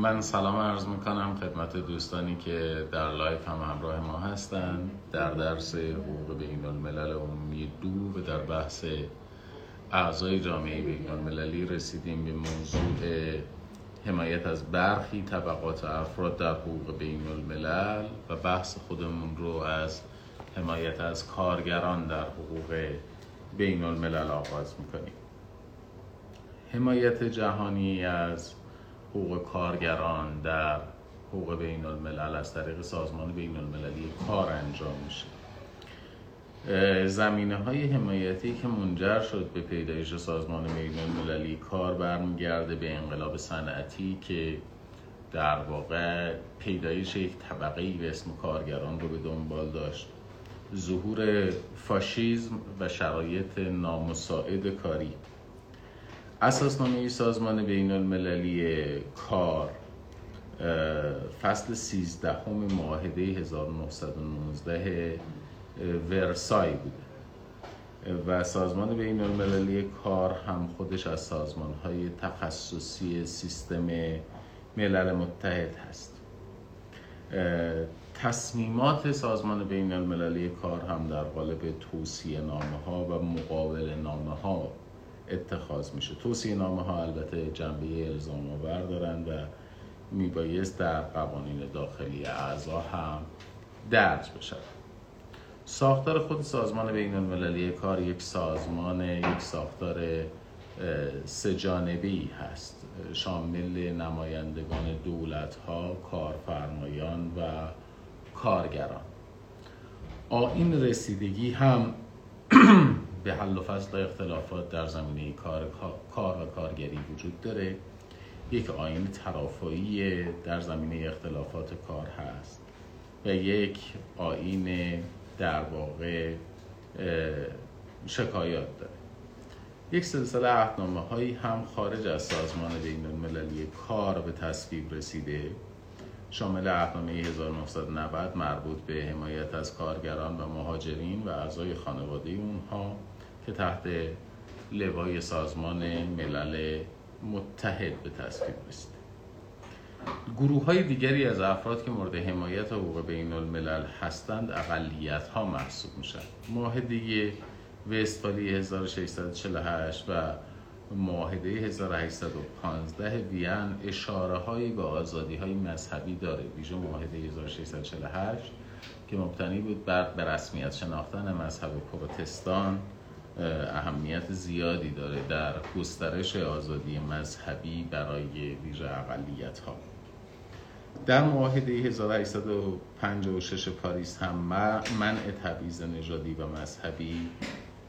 من سلام عرض می‌کنم خدمت دوستانی که در live هم همراه ما هستند در درس حقوق بین الملل عمومی دو و در بحث اعضای جامعه بین المللی رسیدیم به موضوع حمایت از برخی طبقات افراد در حقوق بین الملل و بحث خودمون رو از حمایت از کارگران در حقوق بین الملل آغاز می‌کنیم. حمایت جهانی از حقوق کارگران در حقوق بین الملل از طریق سازمان بین المللی کار انجام میشه. زمینه های حمایتی که منجر شد به پیدایش سازمان بین المللی کار برمیگرده به انقلاب صنعتی که در واقع پیدایش یک طبقه به اسم کارگران رو به دنبال داشت. ظهور فاشیزم و شرایط نامساعد کاری. اساسنامه سازمان بین المللی کار فصل 13 همه معاهده 1919 ورسای بوده. و سازمان بین المللی کار هم خودش از سازمان های تخصصی سیستم ملل متحد هست. تصمیمات سازمان بین المللی کار هم در قالب توصیه نامه ها و مقابل نامه ها اتخاذ میشه. توصیه نامه ها البته جنبه الزام آور دارن و میبایست در قوانین داخلی اعضا هم درج بشن. ساختار خود سازمان بین المللی کار یک سازمان یک ساختار سجانبی هست. شامل نمایندگان دولت ها، کارفرمایان و کارگران. این رسیدگی هم به حل و فصل اختلافات در زمینه کار, کار و کارگری وجود داره. یک آین ترافعی در زمینه اختلافات کار هست و یک آین در واقع شکایات داره. یک سلسله عهدنامه هایی هم خارج از سازمان بین المللی کار به تصویب رسیده. شامل عهدنامه 1990 مربوط به حمایت از کارگران و مهاجرین و اعضای خانواده اونها. که تحت لوای سازمان ملل متحد به تصویب رسیده. گروه های دیگری از افراد که مورد حمایت حقوق بین الملل هستند اقلیت ها محسوب میشن. معاهده وستفالی 1648 و معاهده 1815 وین اشاره هایی به آزادی های مذهبی داره. ویژه معاهده 1648 که مبتنی بود بر رسمیت شناختن مذهب پروتستان اهمیت زیادی داره در گسترش آزادی مذهبی برای ویژه اقلیت ها در معاهده 1856 پاریس هم منع تبعیض نژادی و مذهبی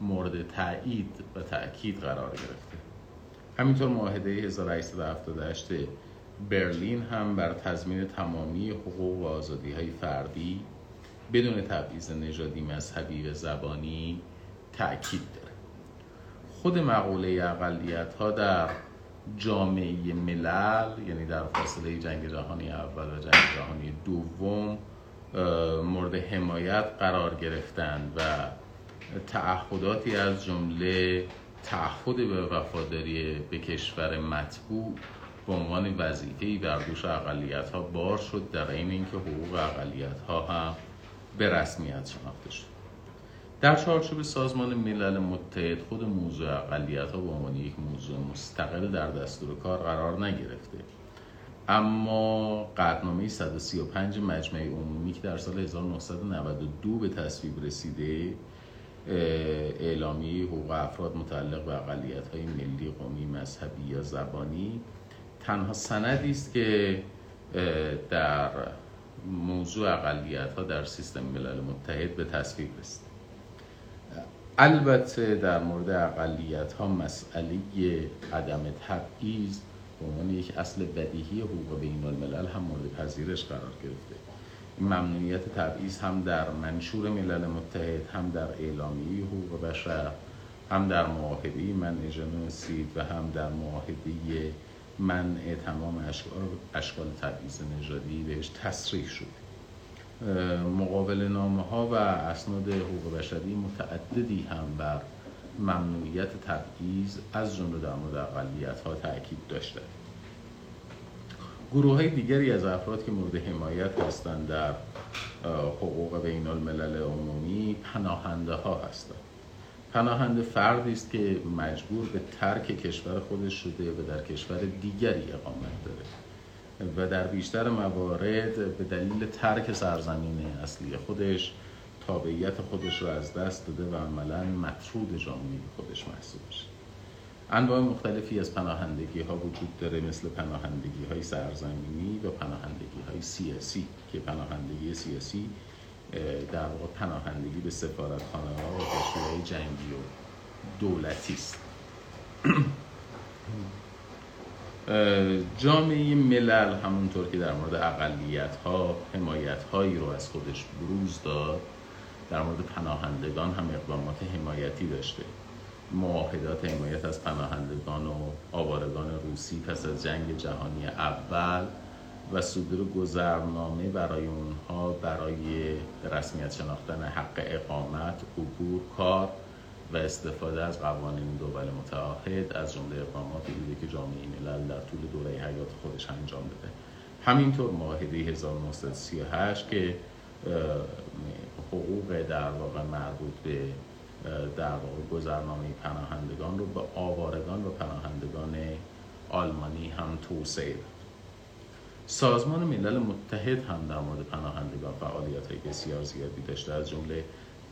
مورد تایید و تأکید قرار گرفته. همینطور معاهده 1878 برلین هم بر تضمین تمامی حقوق و آزادی های فردی بدون تبعیض نژادی مذهبی و زبانی تأکید داره. خود مقوله اقلیت ها در جامعه ملل یعنی در فاصله جنگ جهانی اول و جنگ جهانی دوم مورد حمایت قرار گرفتند و تعهداتی از جمله تعهد به وفاداری به کشور مطبوع به عنوان وظیفه‌ای بر دوش اقلیت ها بار شد در این اینکه حقوق اقلیت ها هم به رسمیت شناخته شد. در چارچوب سازمان ملل متحد خود موضوع اقلیت ها به عنوان یک موضوع مستقل در دستور کار قرار نگرفته. اما قدنامه 135 مجمع عمومی که در سال 1992 به تصویب رسیده اعلامی حقوق افراد متعلق به اقلیت های ملی، قومی، مذهبی یا زبانی تنها سندی است که در موضوع اقلیت ها در سیستم ملل متحد به تصویب رسید البته در مورد اقلیت ها مسئله عدم تبعیض به عنوان یک اصل بدیهی حقوق بین الملل هم مورد پذیرش قرار گرفته. ممنوعیت تبعیض هم در منشور ملل متحد هم در اعلامیه حقوق بشر هم در معاهده منع جنوسید و هم در معاهده منع تمام اشکال, تبعیض نژادی بهش تصریح شد مقابل نامه ها و اسناد حقوق بشری متعددی هم بر ممنوعیت تبعیض از جمله در مورد اقلیت ها تاکید داشته. گروه های دیگری از افراد که مورد حمایت هستند در حقوق بین الملل عمومی پناهنده ها هستند. پناهنده فردی است که مجبور به ترک کشور خودش شده و در کشور دیگری اقامت داره. و در بیشتر موارد به دلیل ترک سرزمین اصلی خودش تابعیت خودش رو از دست داده و عملا مطرود جامعه خودش محسوب میشه. انواع مختلفی از پناهندگی ها وجود داره مثل پناهندگی های سرزمینی و پناهندگی های سیاسی که پناهندگی سیاسی در واقع پناهندگی به سفارتخانه ها و های جنگی و دولتی است. جامعه ملل همونطور که در مورد اقلیت ها حمایت هایی رو از خودش بروز داد. در مورد پناهندگان هم اقدامات حمایتی داشته. معاهدات حمایت از پناهندگان و آوارگان روسی پس از جنگ جهانی اول و صدور گذرنامه برای اونها برای رسمیت شناختن حق اقامت، عبور، کار و استفاده از قوانین دول متعهد از جمله اقداماتی بوده که جامعه ملل در طول دوره حیات خودش انجام بده. همینطور معاهده 1938 که حقوق در واقع مربوط به در واقع گذرنامه پناهندگان رو به آوارگان و پناهندگان آلمانی هم توسعه داد. سازمان ملل متحد هم در مورد پناهندگان فعالیت های بسیار زیادی داشته از جمله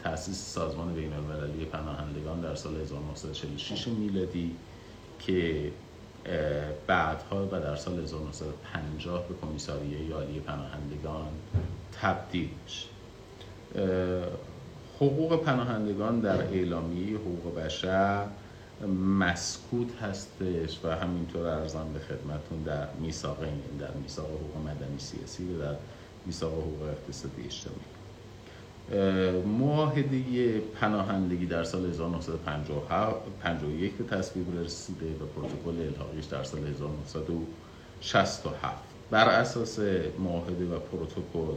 تأسیس سازمان بین المللی پناهندگان در سال 1946 میلادی که بعدها و در سال 1950 به کمیساریه عالی پناهندگان تبدیل میشه. حقوق پناهندگان در اعلامیه حقوق بشر مسکوت هستش و همینطور ارزان به خدمتون در میثاق در میثاق حقوق مدنی سیاسی و در میثاق حقوق اقتصادی اجتماعی. معاهده پناهندگی در سال 1951 به تصویب رسیده و پروتکل الحاقیش در سال 1967 بر اساس معاهده و پروتکل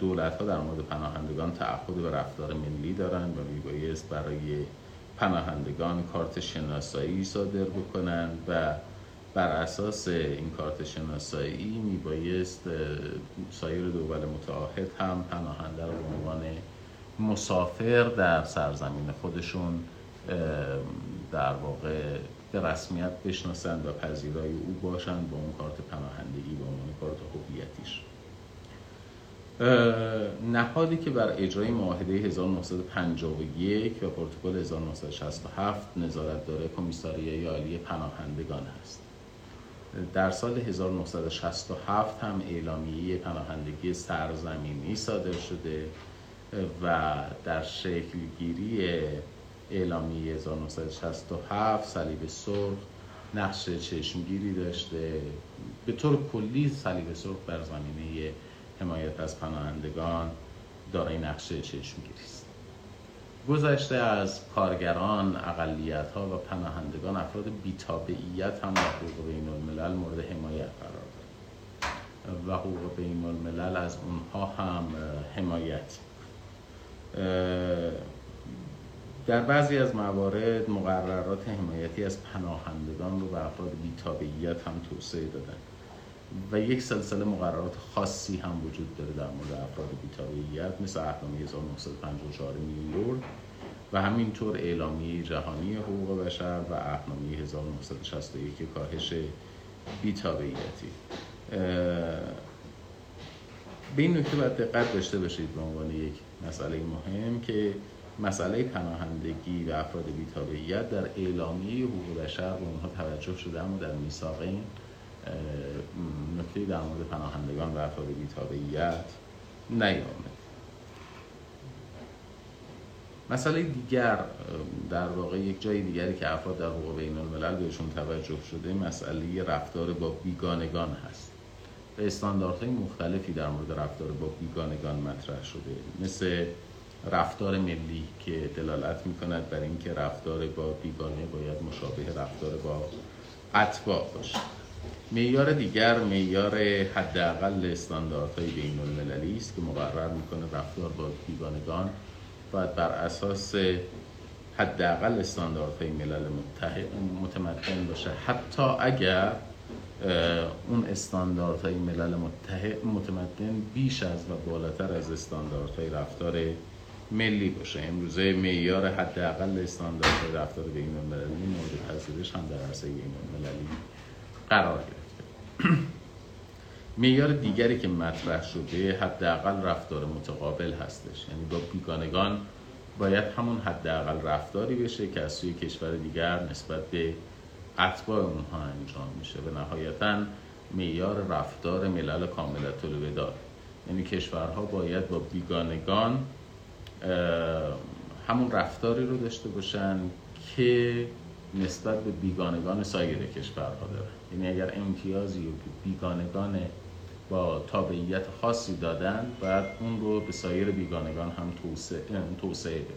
دولت ها در مورد پناهندگان تعهد به رفتار ملی دارند و میبایست برای پناهندگان کارت شناسایی صادر بکنند و بر اساس این کارت شناسایی میبایست سایر دول متعاهد هم پناهنده رو به عنوان مسافر در سرزمین خودشون در واقع به رسمیت بشناسند و پذیرای او باشند با اون کارت پناهندگی به عنوان کارت هویتیش. نهادی که بر اجرای معاهده 1951 و پروتکل 1967 نظارت داره کمیساریه عالی پناهندگان هست. در سال 1967 هم اعلامیه پناهندگی سرزمینی صادر شده و در شکلگیری اعلامیه 1967 صلیب سرخ نقش چشمگیری داشته. به طور کلی صلیب سرخ بر زمینه حمایت از پناهندگان دارای نقش چشمگیری است. گذشته از کارگران، اقلیت ها و پناهندگان افراد بیتابعیت هم حقوق بین الملل مورد حمایت قرار دارد و حقوق بین الملل از اونها هم حمایت. در بعضی از موارد مقررات حمایتی از پناهندگان رو به افراد بیتابعیت هم توسعه دادن. و یک سلسله مقررات خاصی هم وجود داره در مورد افراد بیتابعیت مثل احنامه 1954 نیویورک و همینطور اعلامیه جهانی حقوق بشر و احنامه 1961 کاهش بیتابعیتی. به این نکته باید دقت داشته باشید به عنوان یک مسئله مهم که مسئله پناهندگی و افراد بیتابعیت در اعلامیه حقوق بشر به اونها توجه شده اما در میثاقین نکته در مورد پناهندگان و افراد بیتابعیت نیامد. مسئله دیگر در واقع یک جای دیگری که افراد در حقوق بین الملل بهشون توجه شده مسئله رفتار با بیگانگان هست. و استانداردهای مختلفی در مورد رفتار با بیگانگان مطرح شده. مثل رفتار ملی که دلالت می کند بر اینکه رفتار با بیگانه باید مشابه رفتار با اتباع باشه معیار دیگر معیار حداقل استانداردهای بین المللی است که مقرر می‌کنه رفتار با بیگانگان باید بر اساس حداقل استانداردهای ملل متحد متمدن باشه. حتی اگر اون استانداردهای ملل متمدن بیش از و بالاتر از استانداردهای رفتار ملی باشه. امروزه معیار حداقل استانداردهای رفتار بین المللی مورد پذیرش هم در عرصه بین المللی قرار گرفته. معیار دیگری که مطرح شده حداقل رفتار متقابل هستش. یعنی با بیگانگان باید همون حداقل رفتاری بشه که از سوی کشور دیگر نسبت به اتباع اونها انجام میشه. و نهایتا معیار رفتار ملل کاملت الوداد یعنی کشورها باید با بیگانگان همون رفتاری رو داشته باشن که نسبت به بیگانگان سایر کشورها داره یعنی اگر امتیازی رو بیگانگان با تابعیت خاصی دادن بعد اون رو به سایر بیگانگان هم توسعه, بده.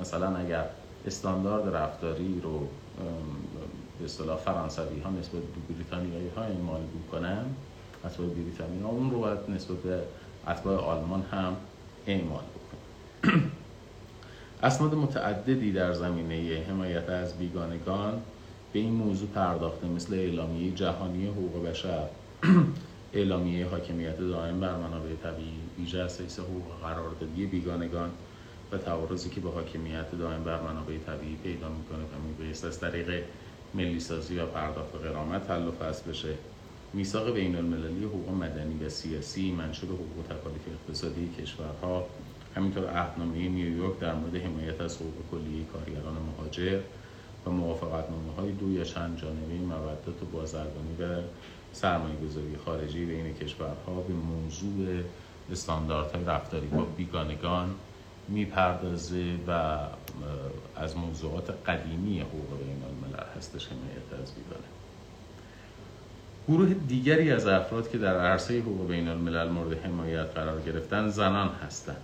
مثلا اگر استاندارد رفتاری رو به اصطلاح فرانسوی ها نسبت به بریتانیایی ها اعمال بکنن اتباع بریتانیا اون رو باید نسبت به اتباع آلمان هم اعمال بکنن اسناد متعددی در زمینه حمایت از بیگانگان به این موضوع پرداخته مثل اعلامیه جهانی حقوق بشر اعلامیه حاکمیت دائم بر منابع طبیعی ویژه اساس حقوق قراردادی بیگانگان و تعارضی که به حاکمیت دائم بر منابع طبیعی پیدا می‌کنه و میبایست از طریق ملی سازی و پرداخت قرامت حل و فصل بشه. میثاق بین المللی حقوق مدنی و سیاسی منشور حقوق تکالیف اقتصادی کشورها همینطور عهدنامه نیویورک در مورد حمایت از حقوق کلیه کارگران مهاجر و موافقتنامه های دو یا چند جانبه مودت و بازرگانی و سرمایه گذاری خارجی بین کشورها به موضوع استانداردهای رفتاری با بیگانگان می‌پردازه و از موضوعات قدیمی حقوق بین الملل هستش حمایت از بیگانه. گروه دیگری از افراد که در عرصه حقوق بین الملل مورد حمایت قرار گرفتن زنان هستند.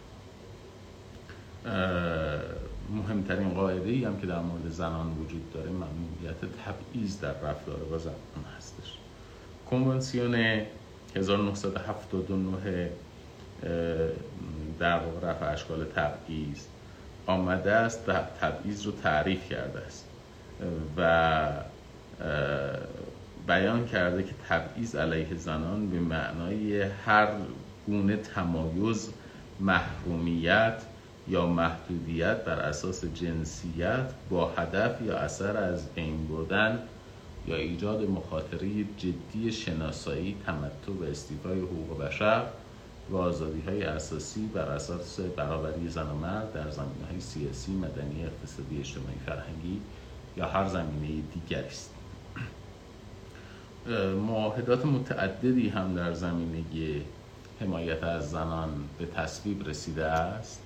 مهمترین قاعده ای هم که در مورد زنان وجود داره ممنوعیت تبعیض در رفتار با زنان هستش. کنوانسیون 1979 در رفع اشکال تبعیض آمده است و تبعیض رو تعریف کرده است و بیان کرده که تبعیض علیه زنان به معنای هر گونه تمایز محرومیت یا محدودیت بر اساس جنسیت با هدف یا اثر از بین بردن یا ایجاد مخاطره جدی شناسایی تمتع و استیفای حقوق بشر و آزادی های اساسی بر اساس برابری زن و مرد در زمینه های سیاسی، مدنی، اقتصادی، اجتماعی، فرهنگی یا هر زمینه دیگری است. معاهدات متعددی هم در زمینه حمایت از زنان به تصویب رسیده است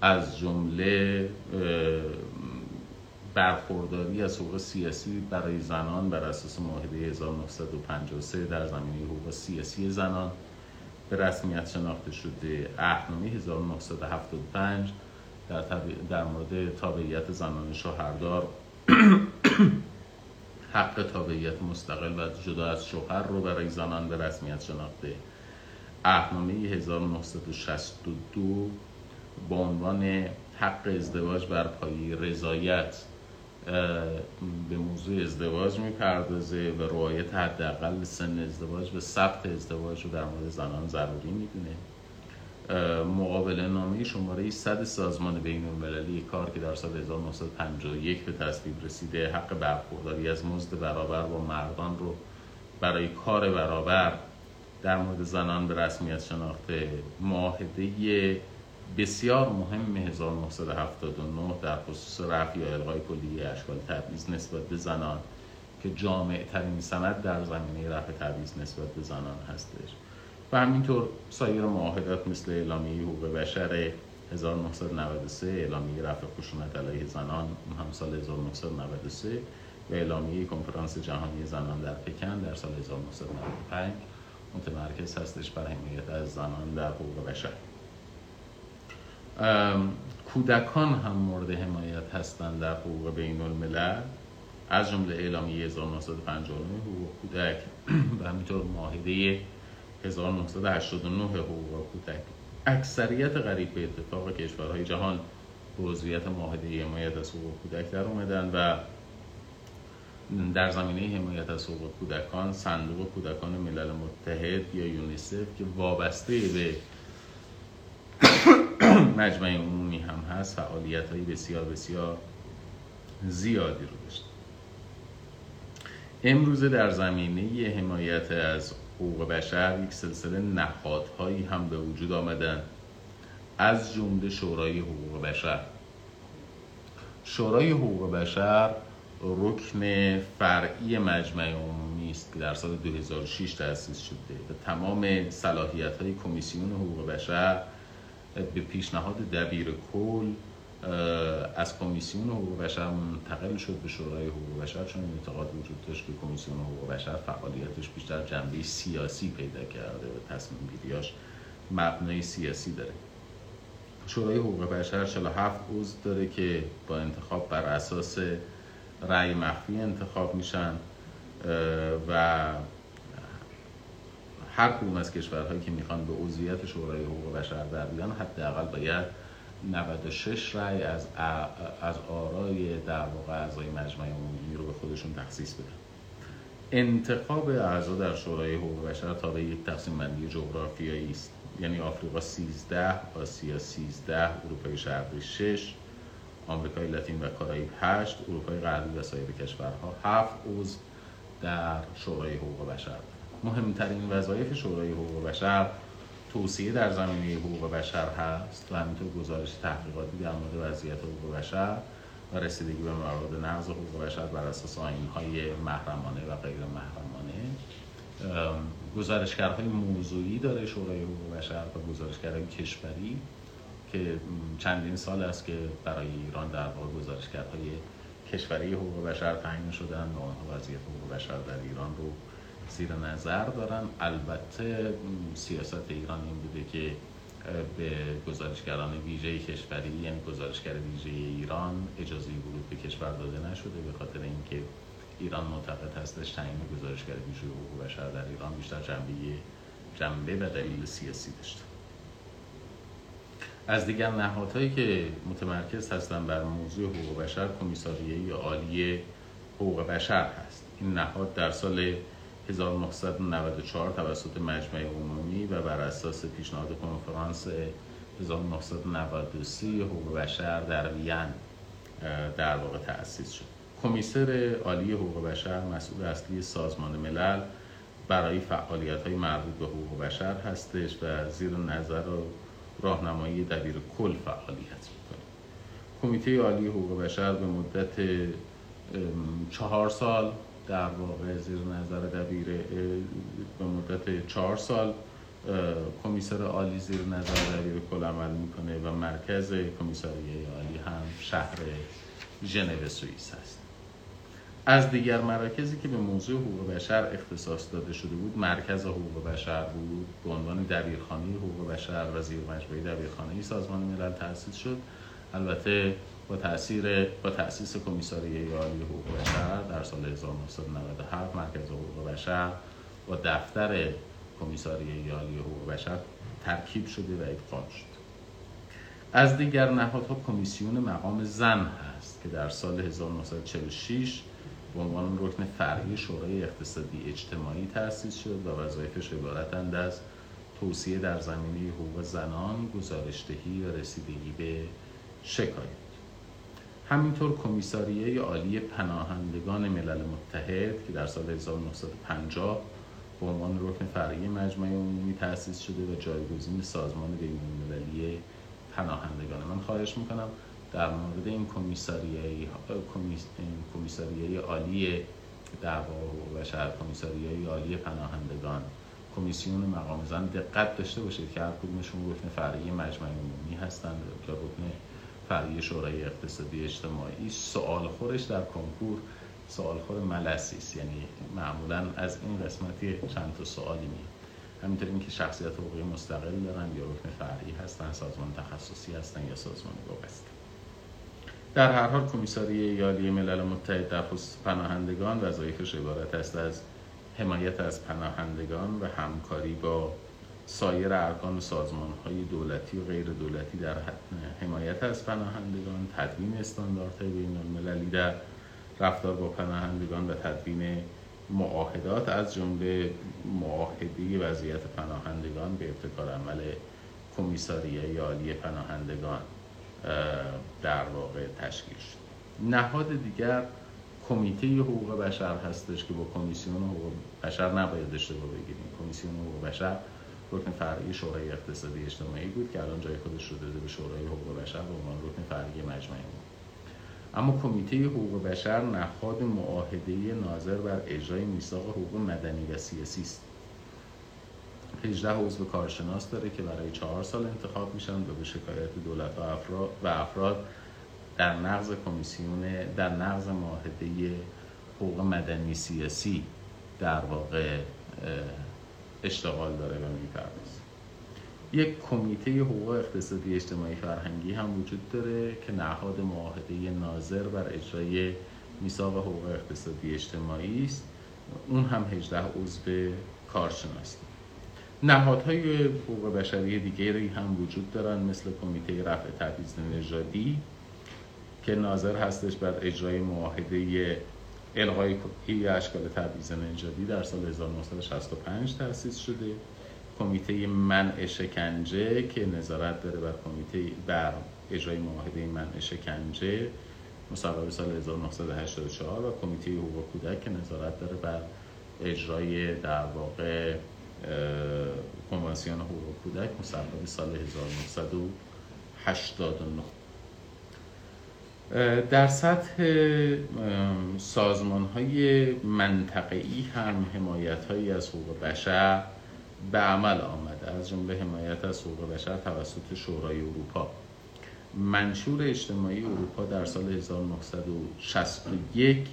از جمله برخورداری از حقوق سیاسی برای زنان بر اساس معاهده 1953 در زمینه حقوق سیاسی زنان. به رسمیت شناخته شده اهنامه 1975 در, در مورد تابعیت زنان شوهردار. حق تابعیت مستقل و جدا از شوهر رو برای زنان به رسمیت شناخته. اهنامه 1962 با عنوان حق ازدواج بر پایه رضایت به موضوع ازدواج می‌پردازه و رعایت حداقل سن ازدواج و ثبت ازدواج رو در مورد زنان ضروری می‌دونه. مقابل نامه شماره 100 سازمان بین المللی کار که در سال 1951 به تصویب رسیده حق برخورداری از مزد برابر با مردان رو برای کار برابر در مورد زنان به رسمیت شناخته. معاهده بسیار مهم 1979 در خصوص رفع یا الغای کلیه اشکال تبعیض نسبت به زنان که جامع ترین سند در زمینه رفع تبعیض نسبت به زنان هستش. و همینطور سایر معاهدات مثل اعلامیه حقوق بشر 1993 اعلامیه رفع خشونت علیه زنان هم سال 1993 و اعلامیه کنفرانس جهانی زنان در پکن در سال 1995 متمرکز هستش بر حمایت از زنان در حقوق بشر. کودکان هم مورد حمایت هستند در حقوق بین الملل از جمله اعلامیه 1959 حقوق کودک و همینطور معاهده 1989 حقوق کودک. اکثریت غریب به اتفاق کشورهای جهان به عضویت معاهده حمایت از حقوق کودک در اومدن و در زمینه حمایت از حقوق کودکان صندوق کودکان ملل متحد یا یونیسف که وابسته به مجمع عمومی هم هست فعالیت های بسیار بسیار زیادی رو داشت. امروزه در زمینه حمایت از حقوق بشر یک سلسله نهادهایی هم به وجود آمدن از جمله شورای حقوق بشر. شورای حقوق بشر رکن فرعی مجمع عمومی است که در سال 2006 تأسیس شده و تمام صلاحیت های کمیسیون حقوق بشر به پیشنهاد دبیر کل از کمیسیون حقوق بشر منتقل شد به شورای حقوق بشر چون اعتقاد وجود داشت که کمیسیون حقوق بشر فعالیتش بیشتر جنبه سیاسی پیدا کرده و تصمیم گیریاش مبنای سیاسی داره. شورای حقوق بشر 47 عضو داره که با انتخاب بر اساس رأی مخفی انتخاب میشن و هر کدوم از کشورهایی که می‌خوان به عضویت شورای حقوق بشر در بیان حداقل باید 96 رأی از از آرای در واقع اعضای مجمع عمومی رو به خودشون تخصیص بدن. انتخاب اعضا در شورای حقوق بشر تابع یک تقسیم بندی جغرافیایی است. یعنی آفریقا 13 آسیا 13 اروپای شرقی 6 آمریکای لاتین و کارائیب 8 اروپای غربی و سایر کشورها 7 عضو در شورای حقوق بشر. مهمترین وظایف شورای حقوق بشر توصیه در زمینه حقوق بشر هست و همینطور گزارش تحقیقاتی در مورد وضعیت حقوق بشر و رسیدگی به موارد نقض حقوق بشر بر اساس های محرمانه و غیر محرمانه. گزارشگرهای موضوعی داره شورای حقوق بشر و گزارشگرهای کشوری که چندین سال است که برای ایران در واقع گزارشگرهای کشوری حقوق بشر تعیین شدن و آنها وضعیت حقوق بشر در ایران رو زیر نظر دارن. البته سیاست ایران این بوده که به گزارشگران ویژه کشوری یعنی گزارشگر ویژه ایران اجازه ورود به کشور داده نشده به خاطر اینکه ایران معتقد هستش تعیین گزارشگر ویژه حقوق بشر در ایران بیشتر جنبه جنبه و دلیل سیاسی داشته. از دیگر نهادهایی که متمرکز هستند بر موضوع حقوق بشر کمیساریه عالی حقوق بشر هست. این نهاد در سال 1994 توسط مجمع عمومی و بر اساس پیشنهاد کنفرانس 1993 حقوق بشر در وین در واقع تأسیس شد. کمیسر عالی حقوق بشر مسئول اصلی سازمان ملل برای فعالیت های مربوط به حقوق بشر هستش و زیر نظر و راهنمایی دبیر کل فعالیت می‌کنه. کمیته عالی حقوق بشر به مدت چهار سال در واقع زیر نظر دبیر به مدت چهار سال کمیسر عالی زیر نظر دبیر کل عمل می‌کنه و مرکز کمیساریه عالی هم شهر ژنو سوئیس هست. از دیگر مراکزی که به موضوع حقوق بشر اختصاص داده شده بود مرکز حقوق بشر بود به عنوان دبیرخانه حقوق بشر و زیر مجموعه دبیرخانه سازمان ملل تأسیس شد. البته با تاثیر با تاسیس کمیساریه عالی حقوق بشر در سال 1997 مرکز حقوق بشر با دفتر کمیساریه عالی حقوق بشر ترکیب شده و ادغام شد از دیگر نهادها کمیسیون مقام زن هست که در سال 1946 به عنوان رکن فرعی شورای اقتصادی اجتماعی تأسیس شد و وظایفش عبارتند از توصیه در زمینه حقوق زنان، گزارشدهی و رسیدگی به شکایت. همینطور کمیساریه عالی پناهندگان ملل متحد که در سال 1950 به عنوان رکن فرعی مجمع عمومی تأسیس شده و جایگزین سازمان بین‌المللی پناهندگان. من خواهش می‌کنم در مورد این کمیساریه کمیساریه عالی دعوا و شهر کمیساریه عالی پناهندگان. کمیسیون مقام زن دقت داشته باشید که هر کدومشون رکن فرعی مجمع عمومی هستند که رکن فرعی شورای اقتصادی اجتماعی سوال خورش در کنکور سوال خور ملسی یعنی معمولا از این قسمتی چند تا سوالی میاد همینطور اینکه شخصیت حقوقی مستقل دارن یا رکن فرعی هستن سازمان تخصصی هستن یا سازمان وابسته در هر حال کمیساری عالی ملل متحد در خصوص پناهندگان وظایفش عبارت است. از حمایت از پناهندگان و همکاری با سایر ارکان سازمان های دولتی و غیر دولتی در حمایت از پناهندگان تدوین استانداردهای بین المللی در رفتار با پناهندگان و تدوین معاهدات از جمله معاهده وضعیت پناهندگان به ابتکار عمل کمیساریه عالی پناهندگان در واقع تشکیل شد. نهاد دیگر کمیته حقوق بشر هستش که با کمیسیون حقوق بشر نباید اشتباه بگیریم. کمیسیون حقوق بشر رکن فرعی شورای اقتصادی اجتماعی بود که الان جای خودش رو داده به شورای حقوق بشر به عنوان رکن فرعی مجمعی بود. اما کمیته حقوق بشر نهاد معاهده ناظر بر اجرای میثاق حقوق مدنی و سیاسی است. 18 عضو کارشناس داره که برای چهار سال انتخاب میشن و به شکایت دولت و افراد, و افراد در نقض کمیسیون در نقض معاهده حقوق مدنی سیاسی در واقع اشتغال داره و می‌پردازه یک کمیته حقوق اقتصادی اجتماعی فرهنگی هم وجود داره که نهاد معاهده ناظر بر اجرای میثاق حقوق اقتصادی اجتماعی است. اون هم 18 عضو کارشناس نهادهای حقوق بشری دیگری هم وجود دارن مثل کمیته رفع تبعیض نژادی که ناظر هستش بر اجرای معاهده الغای اشکال تبعیض نژادی در سال 1965 تأسیس شده. کمیته منع شکنجه که نظارت داره بر کمیته بر اجرای معاهده منع شکنجه مصوبه سال 1984 و کمیته حقوق کودک که نظارت داره بر اجرای در واقع کنوانسیون حقوق کودک مصوبه سال 1989 در سطح سازمان های هم حمایت هایی از حقوق بشر به عمل آمده. از جمله حمایت از حقوق بشر توسط شورای اروپا. منشور اجتماعی اروپا در سال 1961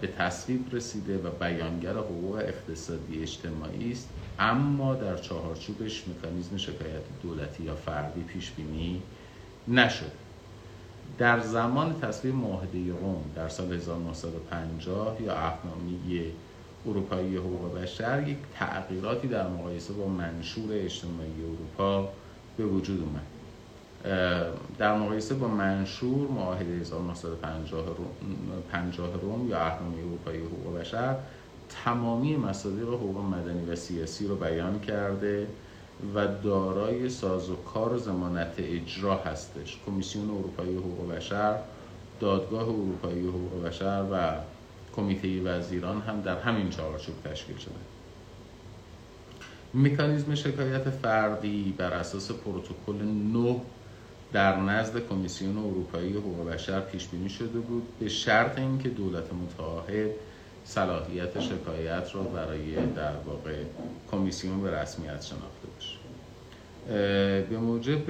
به تصویب رسیده و بیانگر حقوق اقتصادی اجتماعی است. اما در چهارچوبش مکانیزم شکایت دولتی یا فردی پیش بینی نشد. در زمان تصویب معاهده روم در سال 1950 یا اهنامی اروپایی حقوق بشر یک تغییراتی در مقایسه با منشور اجتماعی اروپا به وجود اومد. در مقایسه با منشور معاهده 1950 روم یا اهنامی اروپایی حقوق بشر تمامی مصادیق حقوق مدنی و سیاسی رو بیان کرده. و دارای سازوکار و زمانت اجرا هستش. کمیسیون اروپایی حقوق بشر دادگاه اروپایی حقوق بشر و کمیته وزیران هم در همین چارچوب تشکیل شده. مکانیزم شکایت فردی بر اساس پروتکل 9 در نزد کمیسیون اروپایی حقوق بشر پیش بینی شده بود به شرط اینکه دولت متعاهد صلاحیت شکایت را برای در واقع کمیسیون به رسمیت شناخته. باشه به موجب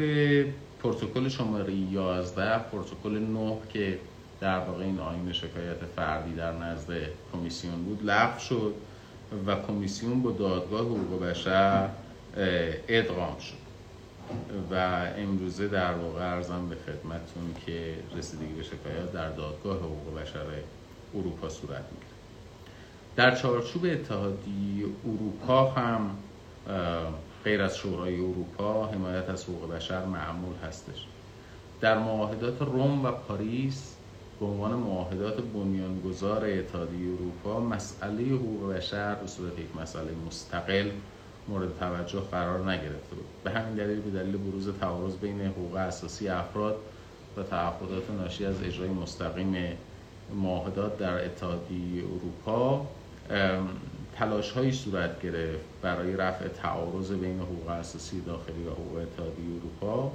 پروتکل شماره 11 پروتکل 9 که در واقع این آین شکایت فردی در نزد کمیسیون بود لغو شد و کمیسیون با دادگاه حقوق بشر ادغام شد. و امروزه در واقع ارزم به خدمتتون که رسیدگی به شکایت در دادگاه حقوق بشر اروپا صورت می‌گیره. در چارچوب اتحادی اروپا هم غیر از شورای اروپا حمایت از حقوق بشر معمول هستش. در معاهدات روم و پاریس به عنوان معاهدات بنیانگذار اتحادیه اروپا مسئله حقوق بشر به صورت یک مسئله مستقل مورد توجه قرار نگرفته بود. به همین دلیل به دلیل بروز تعارض بین حقوق اساسی افراد و تعهدات ناشی از اجرای مستقیم معاهدات در اتحادیه اروپا تلاش هایی صورت گرفت برای رفع تعارض بین حقوق اساسی داخلی و حقوق اتحادیه اروپا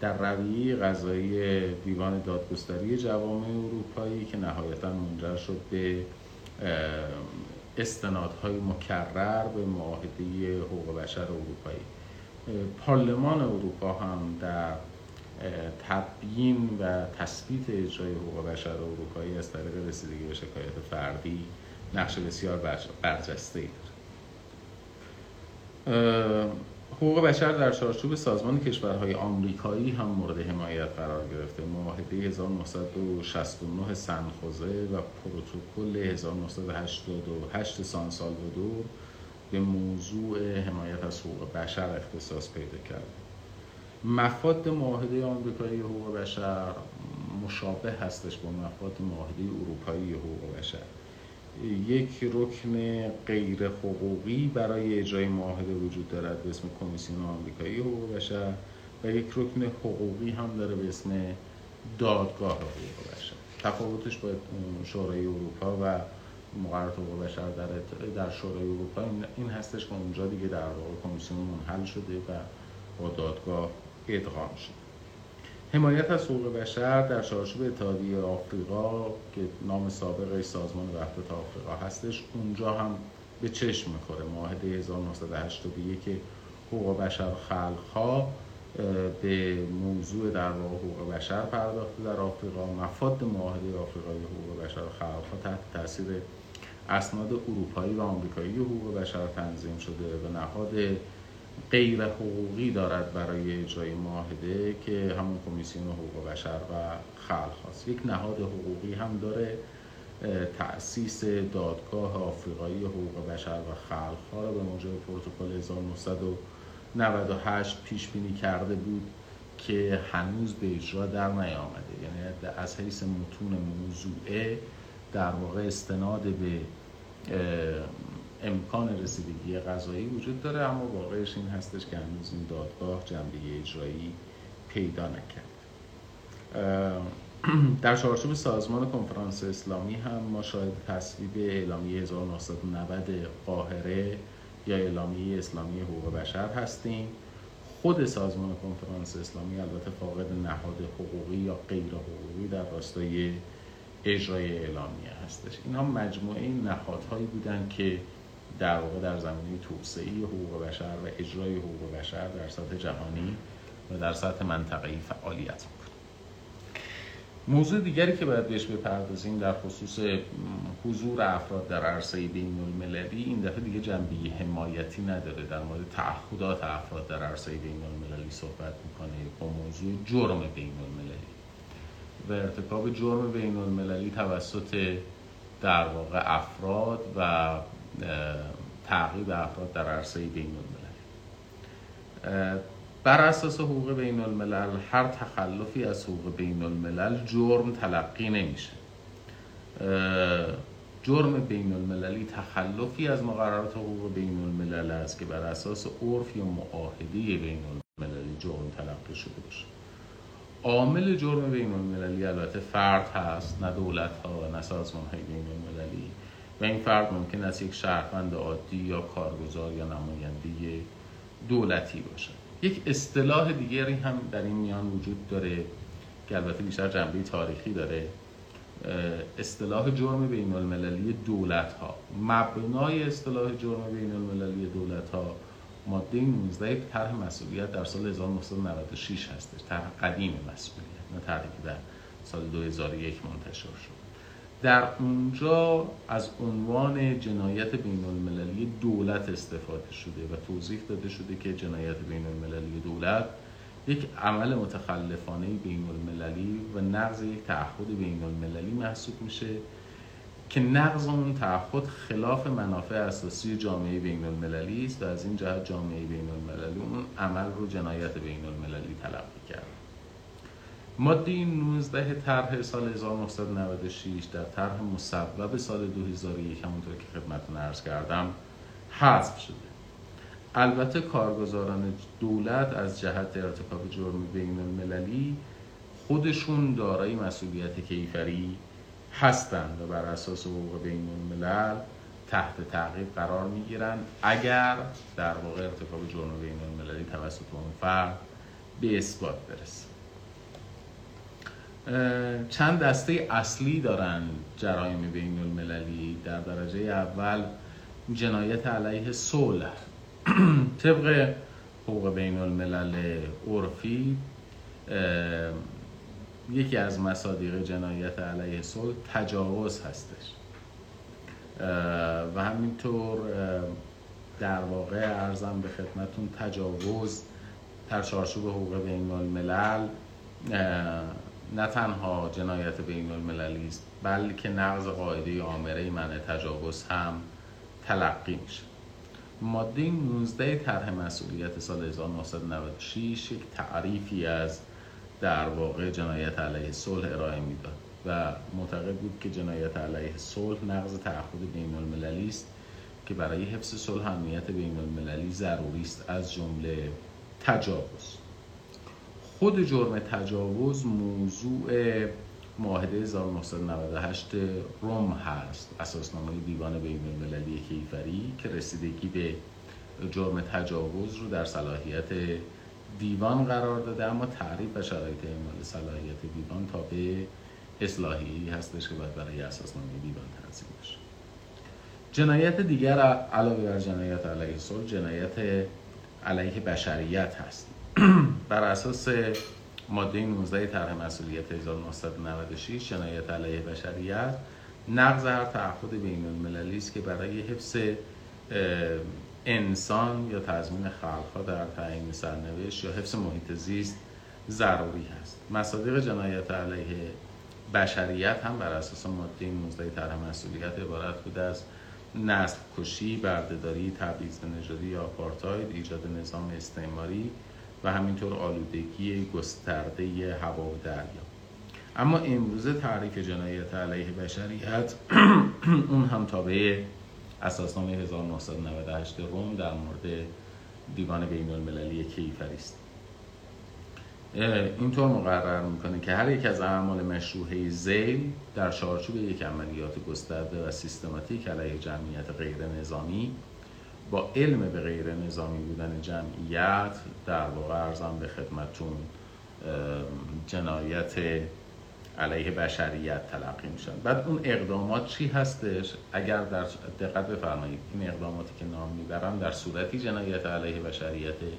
در رویه غذایی دیوان دادگستری جوامع اروپایی که نهایتا منجر شد به استنادهای مکرر به معاهده حقوق بشر اروپایی. پارلمان اروپا هم در تبیین و تثبیت اجرای حقوق بشر اروپایی از طریق رسیدگی به شکایت فردی نقش بسیار برجسته. ای داره حقوق بشر در چارچوب سازمان کشورهای آمریکایی هم مورد حمایت قرار گرفته. معاهده 1969 سنخوزه و پروتکل 1988 سان سالوادور به موضوع حمایت از حقوق بشر اختصاص پیدا کرده. مفاد معاهده آمریکایی حقوق بشر مشابه هستش با مفاد معاهده اروپایی حقوق بشر. یک رکن غیر حقوقی برای اجرای معاهده وجود دارد به اسم کمیسیون آمریکایی حقوق بشر و یک رکن حقوقی هم داره به اسم دادگاه حقوق بشر. تفاوتش با شورای اروپا و مقررات حقوق بشر در, در شورای اروپا این هستش که اونجا دیگه در واقع کمیسیون منحل شده و با دادگاه ادغام شده. حمایت از حقوق بشر در چارچوب اتحادیه آفریقا که نام سابقش سازمان وحدت آفریقا هستش اونجا هم به چشم می‌خوره. معاهده 1981 که حقوق بشر خلقها به موضوع در واقع حقوق بشر پرداخته در آفریقا مفاد معاهده آفریقایی حقوق بشر خلقها تحت تاثیر اسناد اروپایی و آمریکایی حقوق بشر تنظیم شده و نهاد غیر حقوقی دارد برای اجرای معاهده که همون کمیسیون حقوق بشر و خلق هاست. یک نهاد حقوقی هم داره تأسیس دادگاه آفریقایی حقوق بشر و خلق ها را به موجب پروتکل 1998 پیش بینی کرده بود که هنوز به اجرا در نیامده. یعنی از حیث متون موضوعه در واقع استناد به امکان رسیدگی غذایی وجود داره اما واقعش این هستش که هنوز این دادگاه جنبه اجرایی پیدا نکرد. در چارچوب سازمان کنفرانس اسلامی هم ما شاهد تصویب اعلامیه 1990 قاهره یا اعلامیه اسلامی حقوق بشر هستیم. خود سازمان کنفرانس اسلامی البته فاقد نهاد حقوقی یا غیر حقوقی در راستای اجرای اعلامیه هستش. اینها مجموعه نهادهایی بودند که در واقع در زمینه توسعه حقوق بشر و اجرای حقوق بشر در سطح جهانی و در سطح منطقه‌ای فعالیت می‌کنه. موضوع دیگری که باید بهش بپردازیم در خصوص حضور افراد در عرصه بین المللی این دفعه دیگه جنبه حمایتی نداره. در مورد تعهدات افراد در عرصه بین المللی صحبت می‌کنه با موضوع جرم بین المللی و ارتکاب جرم بین المللی توسط در واقع افراد و تعقیب افراد در عرصه بین الملل بر اساس حقوق بین الملل هر تخلفی از حقوق بین الملل جرم تلقی نمیشه. جرم بین المللی تخلفی از مقررات حقوق بین الملل است که بر اساس عرف یا معاهده بین المللی جرم تلقی شده باشه. عامل جرم بین المللی البته فرد هست نه دولت ها و نه سازمان های بین المللی و این فرد ممکن است یک شهروند عادی یا کارگزار یا نماینده دولتی باشد. یک اصطلاح دیگری هم در این میان وجود داره که البته بیشتر جنبه تاریخی داره. اصطلاح جرم بین المللی دولت ها مبنای اصطلاح جرم بین المللی دولت ها ماده 19 طرح مسئولیت در سال 1996 هستش. طرح قدیم مسئولیت نه طرحی که در سال 2001 منتشر شد. در اونجا از عنوان جنایت بین المللی دولت استفاده شده و توضیح داده شده که جنایت بین المللی دولت یک عمل متخلفانه بین المللی و نقض یک تعهد بین المللی محسوب میشه که نقض اون تعهد خلاف منافع اساسی جامعه بین المللی است و از این جهت جامعه بین المللی اون عمل رو جنایت بین المللی تلقی کرد ماده 19 طرح سال 1996 در طرح مصوب سال 2001 همونطور که خدمتتون عرض کردم حذف شده. البته کارگزاران دولت از جهت ارتکاب جرم بین المللی خودشون دارای مسئولیت کیفری هستند و بر اساس حقوق بین الملل تحت تعقیب قرار می‌گیرند اگر در واقع ارتکاب جرم بین المللی توسط اون فرد به اثبات برسه. چند دسته اصلی دارن جرایم بین المللی؟ در درجه اول جنایت علیه صلح. طبق حقوق بین الملل عرفی یکی از مصادیق جنایت علیه صلح تجاوز هستش. و همینطور در واقع ارزم به خدمتون تجاوز در چارچوب حقوق بین الملل نه تنها جنایت بین المللی است بلکه نقض قاعده عامره منع تجاوز هم تلقی میشه. ماده 19 طرح مسئولیت سال 1996 یک تعریفی از در واقع جنایت علیه صلح ارائه می‌داد و معتقد بود که جنایت علیه صلح نقض تعهد بین المللی است که برای حفظ صلح امنیت بین المللی ضروری است از جمله تجاوز. خود جرم تجاوز موضوع معاهده 1998 روم هست. اساسنامه دیوان بین المللی کیفری که رسیدگی به جرم تجاوز رو در صلاحیت دیوان قرار داده اما تعریف و شرایط اعمال صلاحیت دیوان تا به اصلاحی هستش که باید برای اساسنامه دیوان تنظیم بشه. جنایت دیگر علاوه بر جنایت علیه صلح جنایت علیه بشریت هست. بر اساس ماده 19 طرح مسئولیت 1996 جنایت علیه بشریت نقض هر تعهد بین المللی است که برای حفظ انسان یا تضمین خلقها در تعیین سرنوشت یا حفظ محیط زیست ضروری هست. مصادیق جنایت علیه بشریت هم بر اساس ماده 19 طرح مسئولیت عبارت بوده از نسل کشی، بردهداری، تبعیض نژادی یا آپارتاید، ایجاد نظام استعماری و همینطور آلودگی گسترده هوا و دریا. اما امروزه تعریف جنایت علیه بشریت اون هم تابع اساسنامه 1998 روم در مورد دیوان بین المللی کیفری است. اینطور مقرر می‌کنه که هر یک از اعمال مشروعه زیل در چارچوب یک عملیات گسترده و سیستماتیک علیه جمعیت غیر نظامی با علم به غیر نظامی بودن جمعیت در واقع ارزم به خدمتون جنایت علیه بشریت تلقی میشن بعد اون اقدامات چی هستش؟ اگر در دقت بفرمایید این اقداماتی که نام می‌برم در صورتی جنایت علیه بشریته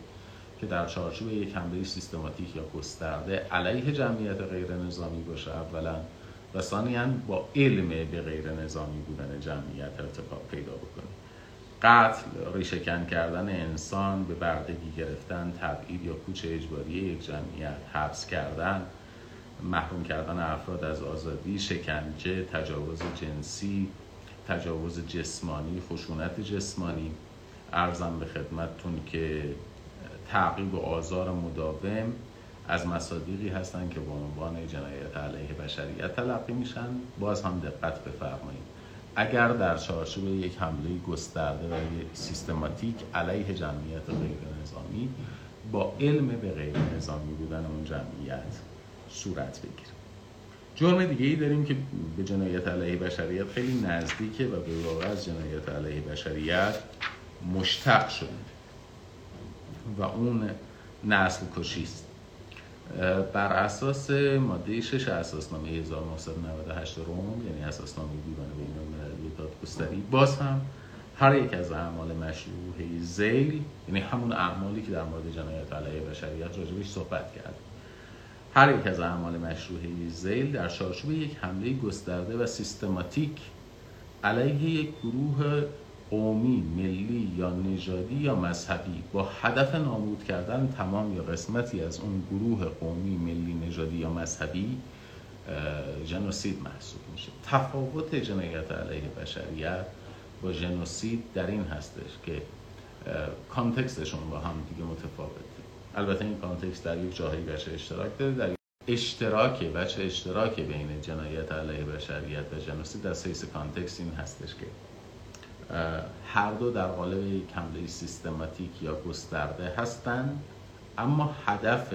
که در چارچوب یک حمله سیستماتیک یا گسترده علیه جمعیت غیر نظامی باشه اولا و ثانیا با علم به غیر نظامی بودن جمعیت ارتفاع پیدا بکنه. قتل ریشهکن کردن انسان به بردگی گرفتن تبعید یا کوچ اجباری یک جمعیت حبس کردن محروم کردن افراد از آزادی شکنجه تجاوز جنسی تجاوز جسمانی خشونت جسمانی. ارزم به خدمتتون که تعقیب و آزار مداوم از مصادیقی هستند که به عنوان جنایت علیه بشریت تلقی میشن. باز هم دقت بفرمایید. اگر در چارچوب یک حمله گسترده و سیستماتیک علیه جمعیت غیر نظامی با علم به غیر نظامی بودن اون جمعیت صورت بگیره. جرم دیگه ای داریم که به جنایت علیه بشریت خیلی نزدیکه و به واقع از جنایت علیه بشریت مشتق شده. و اون نسل کشی است بر اساس ماده 6 اساسنامه 1998 روم یعنی اساسنامه دیوان بین المللی دادگستری باز هم هر یک از اعمال مشروع زیل یعنی همون اعمالی که در مورد جنایت علیه بشریت راجبش صحبت کرد هر یک از اعمال مشروعه زیل در چارچوب یک حمله گسترده و سیستماتیک علیه یک گروه قومی، ملی یا نژادی یا مذهبی با هدف نابود کردن تمام یا قسمتی از اون گروه قومی، ملی، نژادی یا مذهبی ژنوسید محسوب میشه. تفاوت جنایت علیه بشریت با ژنوسید در این هستش که context شون با هم دیگه متفاوته. البته این context در یک جاهایی وجه اشتراک داره در اشتراک وجه اشتراک بین جنایت علیه بشریت و ژنوسید در this context این هستش که هر دو در قالب یک حمله سیستماتیک یا گسترده هستند اما هدف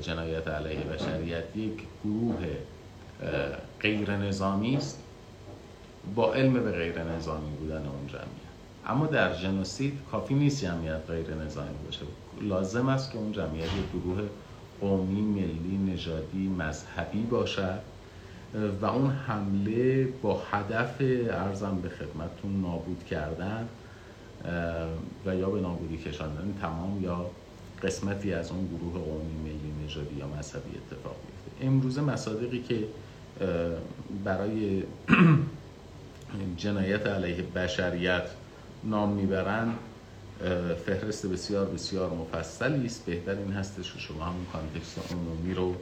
جنایت علیه بشریت یک گروه غیر نظامی است با علم به غیر نظامی بودن اون جمعیت. اما در جنوسید کافی نیست جمعیت غیر نظامی باشه. لازم است که اون جمعیت یک گروه قومی، ملی، نژادی، مذهبی باشد و اون حمله با هدف ارزم به خدمتتون نابود کردن و یا به نابودی کشاندن تمام یا قسمتی از اون گروه قومی ملی نژادی یا مذهبی اتفاق میفته امروزه مصادیقی که برای جنایت علیه بشریت نام می‌برن فهرست بسیار بسیار مفصلی است. بهتر این هستش که شما همون کانتکست عمومی رو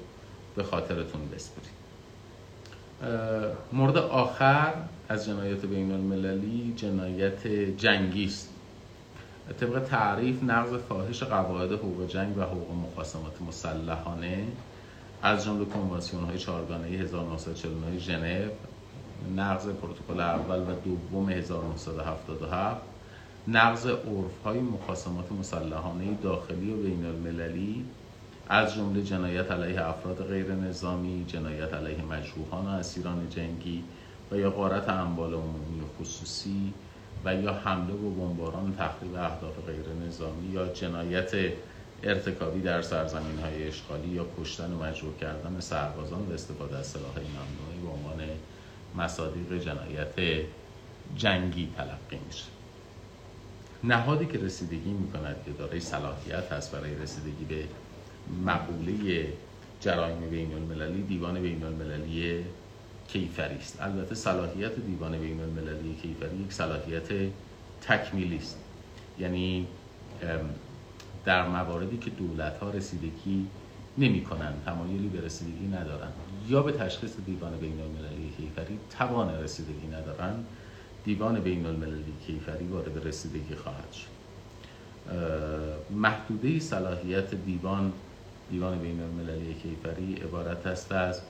به خاطرتون بسپرید. مورد آخر از جنایت بین المللی جنایت جنگی است. طبق تعریف نقض فاحش قواعد حقوق جنگ و حقوق مخاصمات مسلحانه از جمله کنوانسیون های چهارگانه 1949 ژنو نقض پروتکل اول و دوم 1977 نقض عرف های مخاصمات مسلحانه داخلی و بین المللی از جمله جنایت علیه افراد غیر نظامی، جنایت علیه مجروحان و اسیران جنگی و یا غارت اموال عمومی و خصوصی و یا حمله و بمباران تخریب اهداف غیر نظامی یا جنایت ارتکابی در سرزمین های اشغالی یا کشتن و مجروح کردن سربازان و استفاده از سلاح ممنوعه به عنوان مصادیق جنایت جنگی تلقی میشه. نهادی که رسیدگی می‌کند که دارای صلاحیت هست برای رسیدگی به مقوله جرایم بین المللی دیوان بین المللی کیفری است. البته صلاحیت دیوان بین المللی کیفری یک صلاحیت تکمیلی است یعنی در مواردی که دولت ها رسیدگی نمی کنند تمایلی به رسیدگی ندارند یا به تشخیص دیوان بین المللی کیفری توان رسیدگی ندارند دیوان بین المللی کیفری وارد رسیدگی خواهد شد. محدوده صلاحیت دیوان دیوان بین المللی کیفری عبارت است از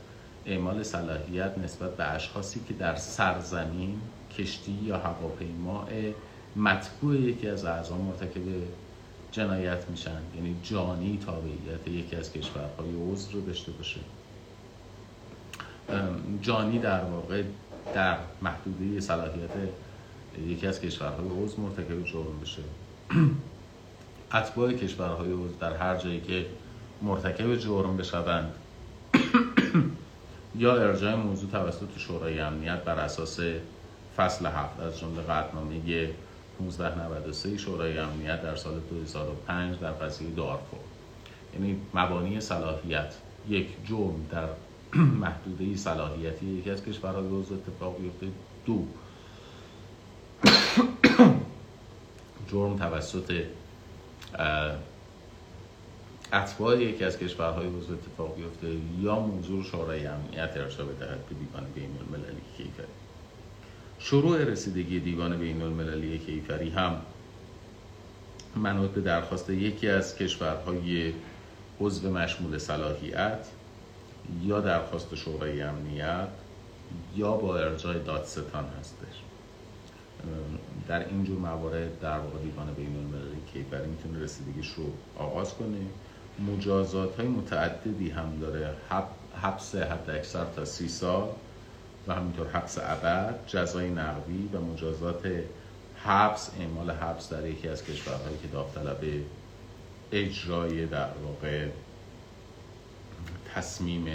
اعمال صلاحیت نسبت به اشخاصی که در سرزمین کشتی یا هواپیماء مطبوع یکی از اعضا مرتکب جنایت میشن. یعنی جانی تابعیت یکی از کشورهای عضو رو داشته باشه. جانی در واقع در محدوده صلاحیت یکی از کشورهای عضو مرتکب جرم بشه. اتباع کشورهای عضو در هر جایی که مرتکب جرم بشوند. یا ارجاع موضوع توسط شورای امنیت بر اساس فصل هفت از جمله قطعنامه 1593 شورای امنیت در سال 2005 در قضیه دارفور. یعنی مبانی صلاحیت. یک جرم در محدوده صلاحیتی یکی از کشورهای عضو اتفاق بیفته. دو. جرم توسط اتباع یکی از کشورهای عضو اتفاق بیفته یا موضوع شورای امنیت ارشا بدهد به دیوان بین المللی کیفری؟ شروع رسیدگی دیوان بین المللی کیفری هم منوط به درخواست یکی از کشورهای عضو مشمول صلاحیت یا درخواست شورای امنیت یا با ارجاع دادستان هستش. در اینجور موارد در واقع دیوان بین المللی کیفری می‌تونه رسیدگیش رو آغاز کنه. مجازات های متعددی هم داره. حبس حد اکثر تا سی سال و همینطور حبس ابد جزای نقدی و مجازات حبس اعمال حبس در یکی از کشورهایی که داوطلب اجرای در واقع تصمیم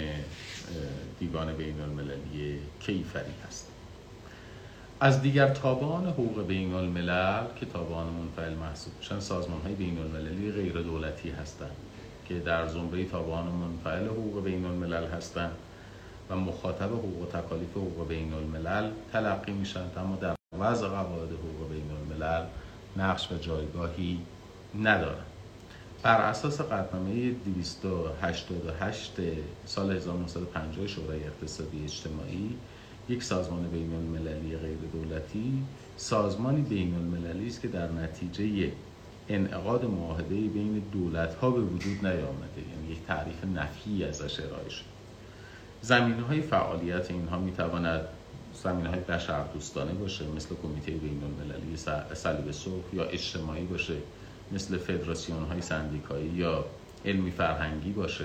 دیوان بین المللی کیفری هست. از دیگر تابعان حقوق بین الملل که تابعان منفعل محسوب میشن سازمان های بین المللی غیر دولتی هستند. که در زمره تابعان منفعل حقوق بین الملل هستند و مخاطب حقوق و تکالیف حقوق بین الملل تلقی میشن. اما در وضع قواعد حقوق بین الملل نقش و جایگاهی ندارند بر اساس قطنامه 288 سال 1950 شورای اقتصادی اجتماعی یک سازمان بین المللی غیر دولتی سازمانی بین المللی است که در نتیجه انعقاد معاهده بین دولت ها به وجود نیامده یعنی یک تعریف نفی ازش ارائه شد زمین های فعالیت اینها می تواند زمین های بشر دوستانه باشه مثل کمیته بین المللی صلیب صبح یا اجتماعی باشه مثل فدراسیون های سندیکایی یا علمی فرهنگی باشه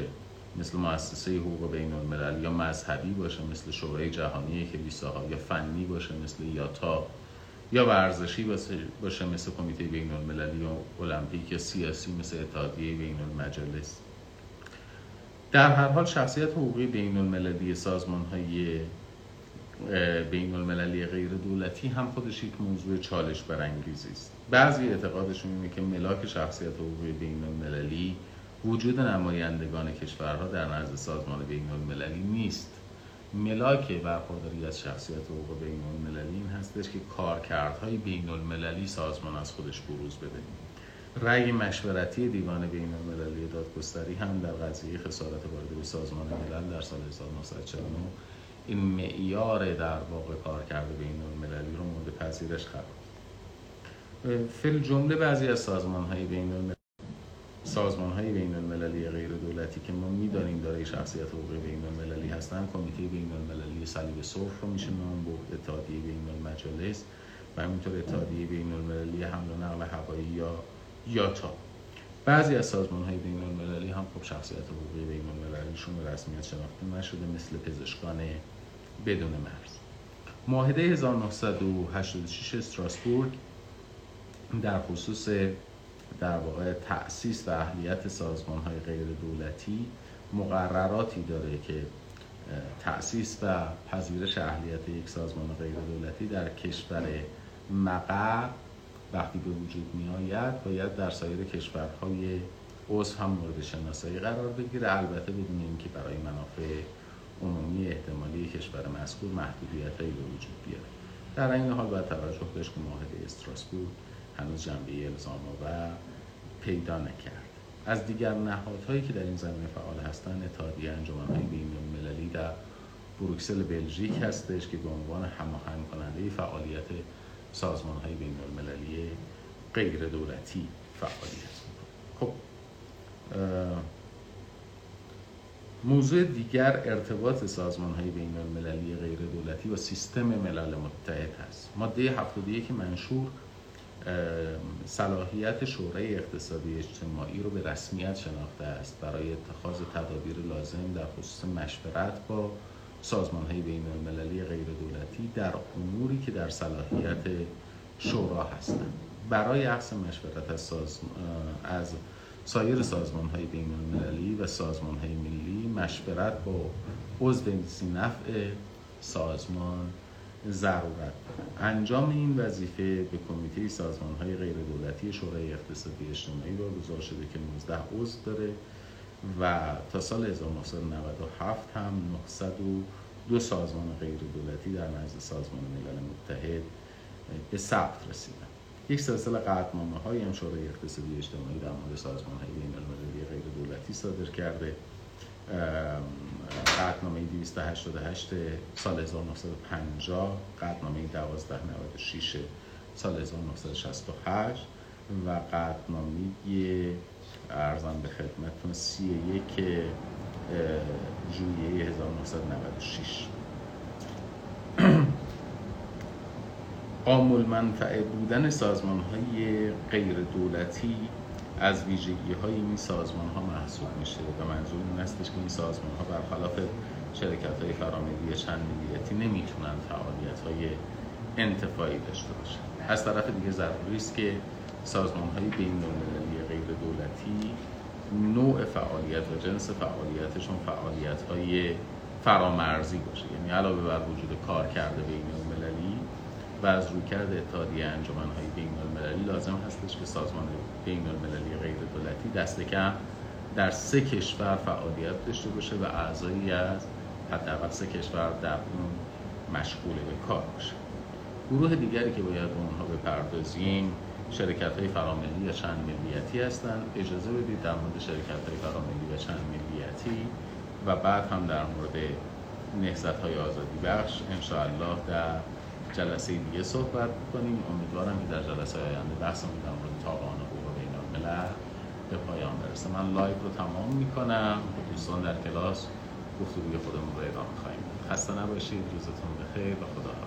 مثل مؤسسه حقوق بین الملل یا مذهبی باشه مثل شورای جهانی کلیساها یا فنی باشه مثل یاتا. یا ورزشی باشه مثل کمیته بین المللی و المپیک یا سیاسی مثل اتحادیه بین المجلس در هر حال شخصیت حقوقی بین المللی سازمان های بین المللی غیر دولتی هم خودش یک موضوع چالش برانگیزی است. بعضی اعتقادشون اینه که ملاک شخصیت حقوقی بین المللی وجود نمایندگان کشورها در نزد سازمان بین المللی نیست. ملاک برخورداری از شخصیت حقوق بین المللی این هستش که کارکردهای بین المللی سازمان از خودش بروز بده. رأی مشورتی دیوان بین المللی دادگستری هم در قضیه خسارت وارده به سازمان ملل در سال 1949 این معیار در واقع کار کرده بین المللی رو مورد پذیرش قرار فل جمله بعضی از سازمان های بین سازمان های بین المللی غیر دولتی که ما می‌دانیم داره شخصیت حقوقی بین المللی هستن کمیته بین المللی صلیب سرخ رو میشه نام برد اتحادیه بین المجالس و همینطور اتحادیه بین المللی حمل و نقل هوایی یا یاتا. بعضی از سازمان های بین المللی هم خب شخصیت حقوقی بین المللیشون به رسمیت شناخته نشده مثل پزشکان بدون مرز. معاهده 1986 استراسبورگ در خصوص در واقع تأسیس و اهلیت سازمان های غیر دولتی مقرراتی داره که تأسیس و پذیرش اهلیت یک سازمان غیر دولتی در کشور مقر وقتی به وجود می آید باید در سایر کشورهای عضو هم مورد شناسایی قرار بگیره. البته بدون اینکه برای منافع عمومی احتمالی کشور مذکور محدودیت هایی به وجود بیاره. در این حال باید توجه داشت که معاهده استراسبورگ هنوز جنبه الزام و پیدا نکرد. از دیگر نهادهایی که در این زمینه فعال هستند اتحادیه انجمنهای بین المللی در بروکسل بلژیک هستش که به عنوان هماهنگ کننده فعالیت سازمان های بین المللی غیر دولتی فعالیت خب موضوع دیگر ارتباط سازمان های بین المللی غیر دولتی و سیستم ملل متحد هست. ماده 71 منشور صلاحیت شورای اقتصادی اجتماعی رو به رسمیت شناخته است برای اتخاذ تدابیر لازم در خصوص مشورت با سازمان های بین المللی غیر دولتی در اموری که در صلاحیت شورا هستند. برای اخذ مشورت از, از سایر سازمان های بین المللی و سازمان های ملی مشورت با عضو نفع سازمان ضرورت. انجام این وظیفه به کمیته سازمان های غیر دولتی شورای اقتصادی اجتماعی واگذار شده که 19 عضو داره و تا سال 1997 هم 902 سازمان غیر دولتی در نزد سازمان ملل متحد به ثبت رسیدن. یک سلسله قطعنامه های هم شورای اقتصادی اجتماعی در مورد سازمان های غیر دولتی صادر کرده. قطنامه 288 سال 1950 قطنامه 1296 سال 1968 و قطنامه ارزان به خدمتتون 31 ژوئیه 1996 آمول منفعه بودن سازمان های غیر دولتی از ویژگی های این سازمان ها محسوب میشه و منظور این استش که این سازمان ها برخلاف شرکت های فراملی چند ملیتی نمی‌تونن فعالیت های انتفاعی داشته باشن. از طرف دیگه ضروری است که سازمان های بین غیر دولتی نوع فعالیت و جنس فعالیتشون فعالیت های فرامرزی باشه. یعنی علاوه بر وجود کار کرده بین و از رویکرد اتحادیه انجمنهای بین المللی لازم هستش که سازمان بین المللی غیر دولتی دست کم در سه کشور فعالیت داشته باشه و اعضایی از حداقل سه کشور در اون مشغول به کار باشه. گروه دیگری که باید به اونها بپردازیم شرکت های فراملی یا چند ملیتی هستند اجازه بدید در مورد شرکت های فراملی و چند ملیتی و بعد هم در مورد نهضت های آزادی بخش. انشاءالله در جلسه دیگه صحبت کنیم. امیدوارم که در جلسه آینده بحثمون در مورد تابعان حقوق بین به پایان برسه. من live رو تمام می‌کنم. دوستان در کلاس گفتگوی خودمون رو ادامه خواهیم خسته نباشید. روزتون بخیر. و خدا.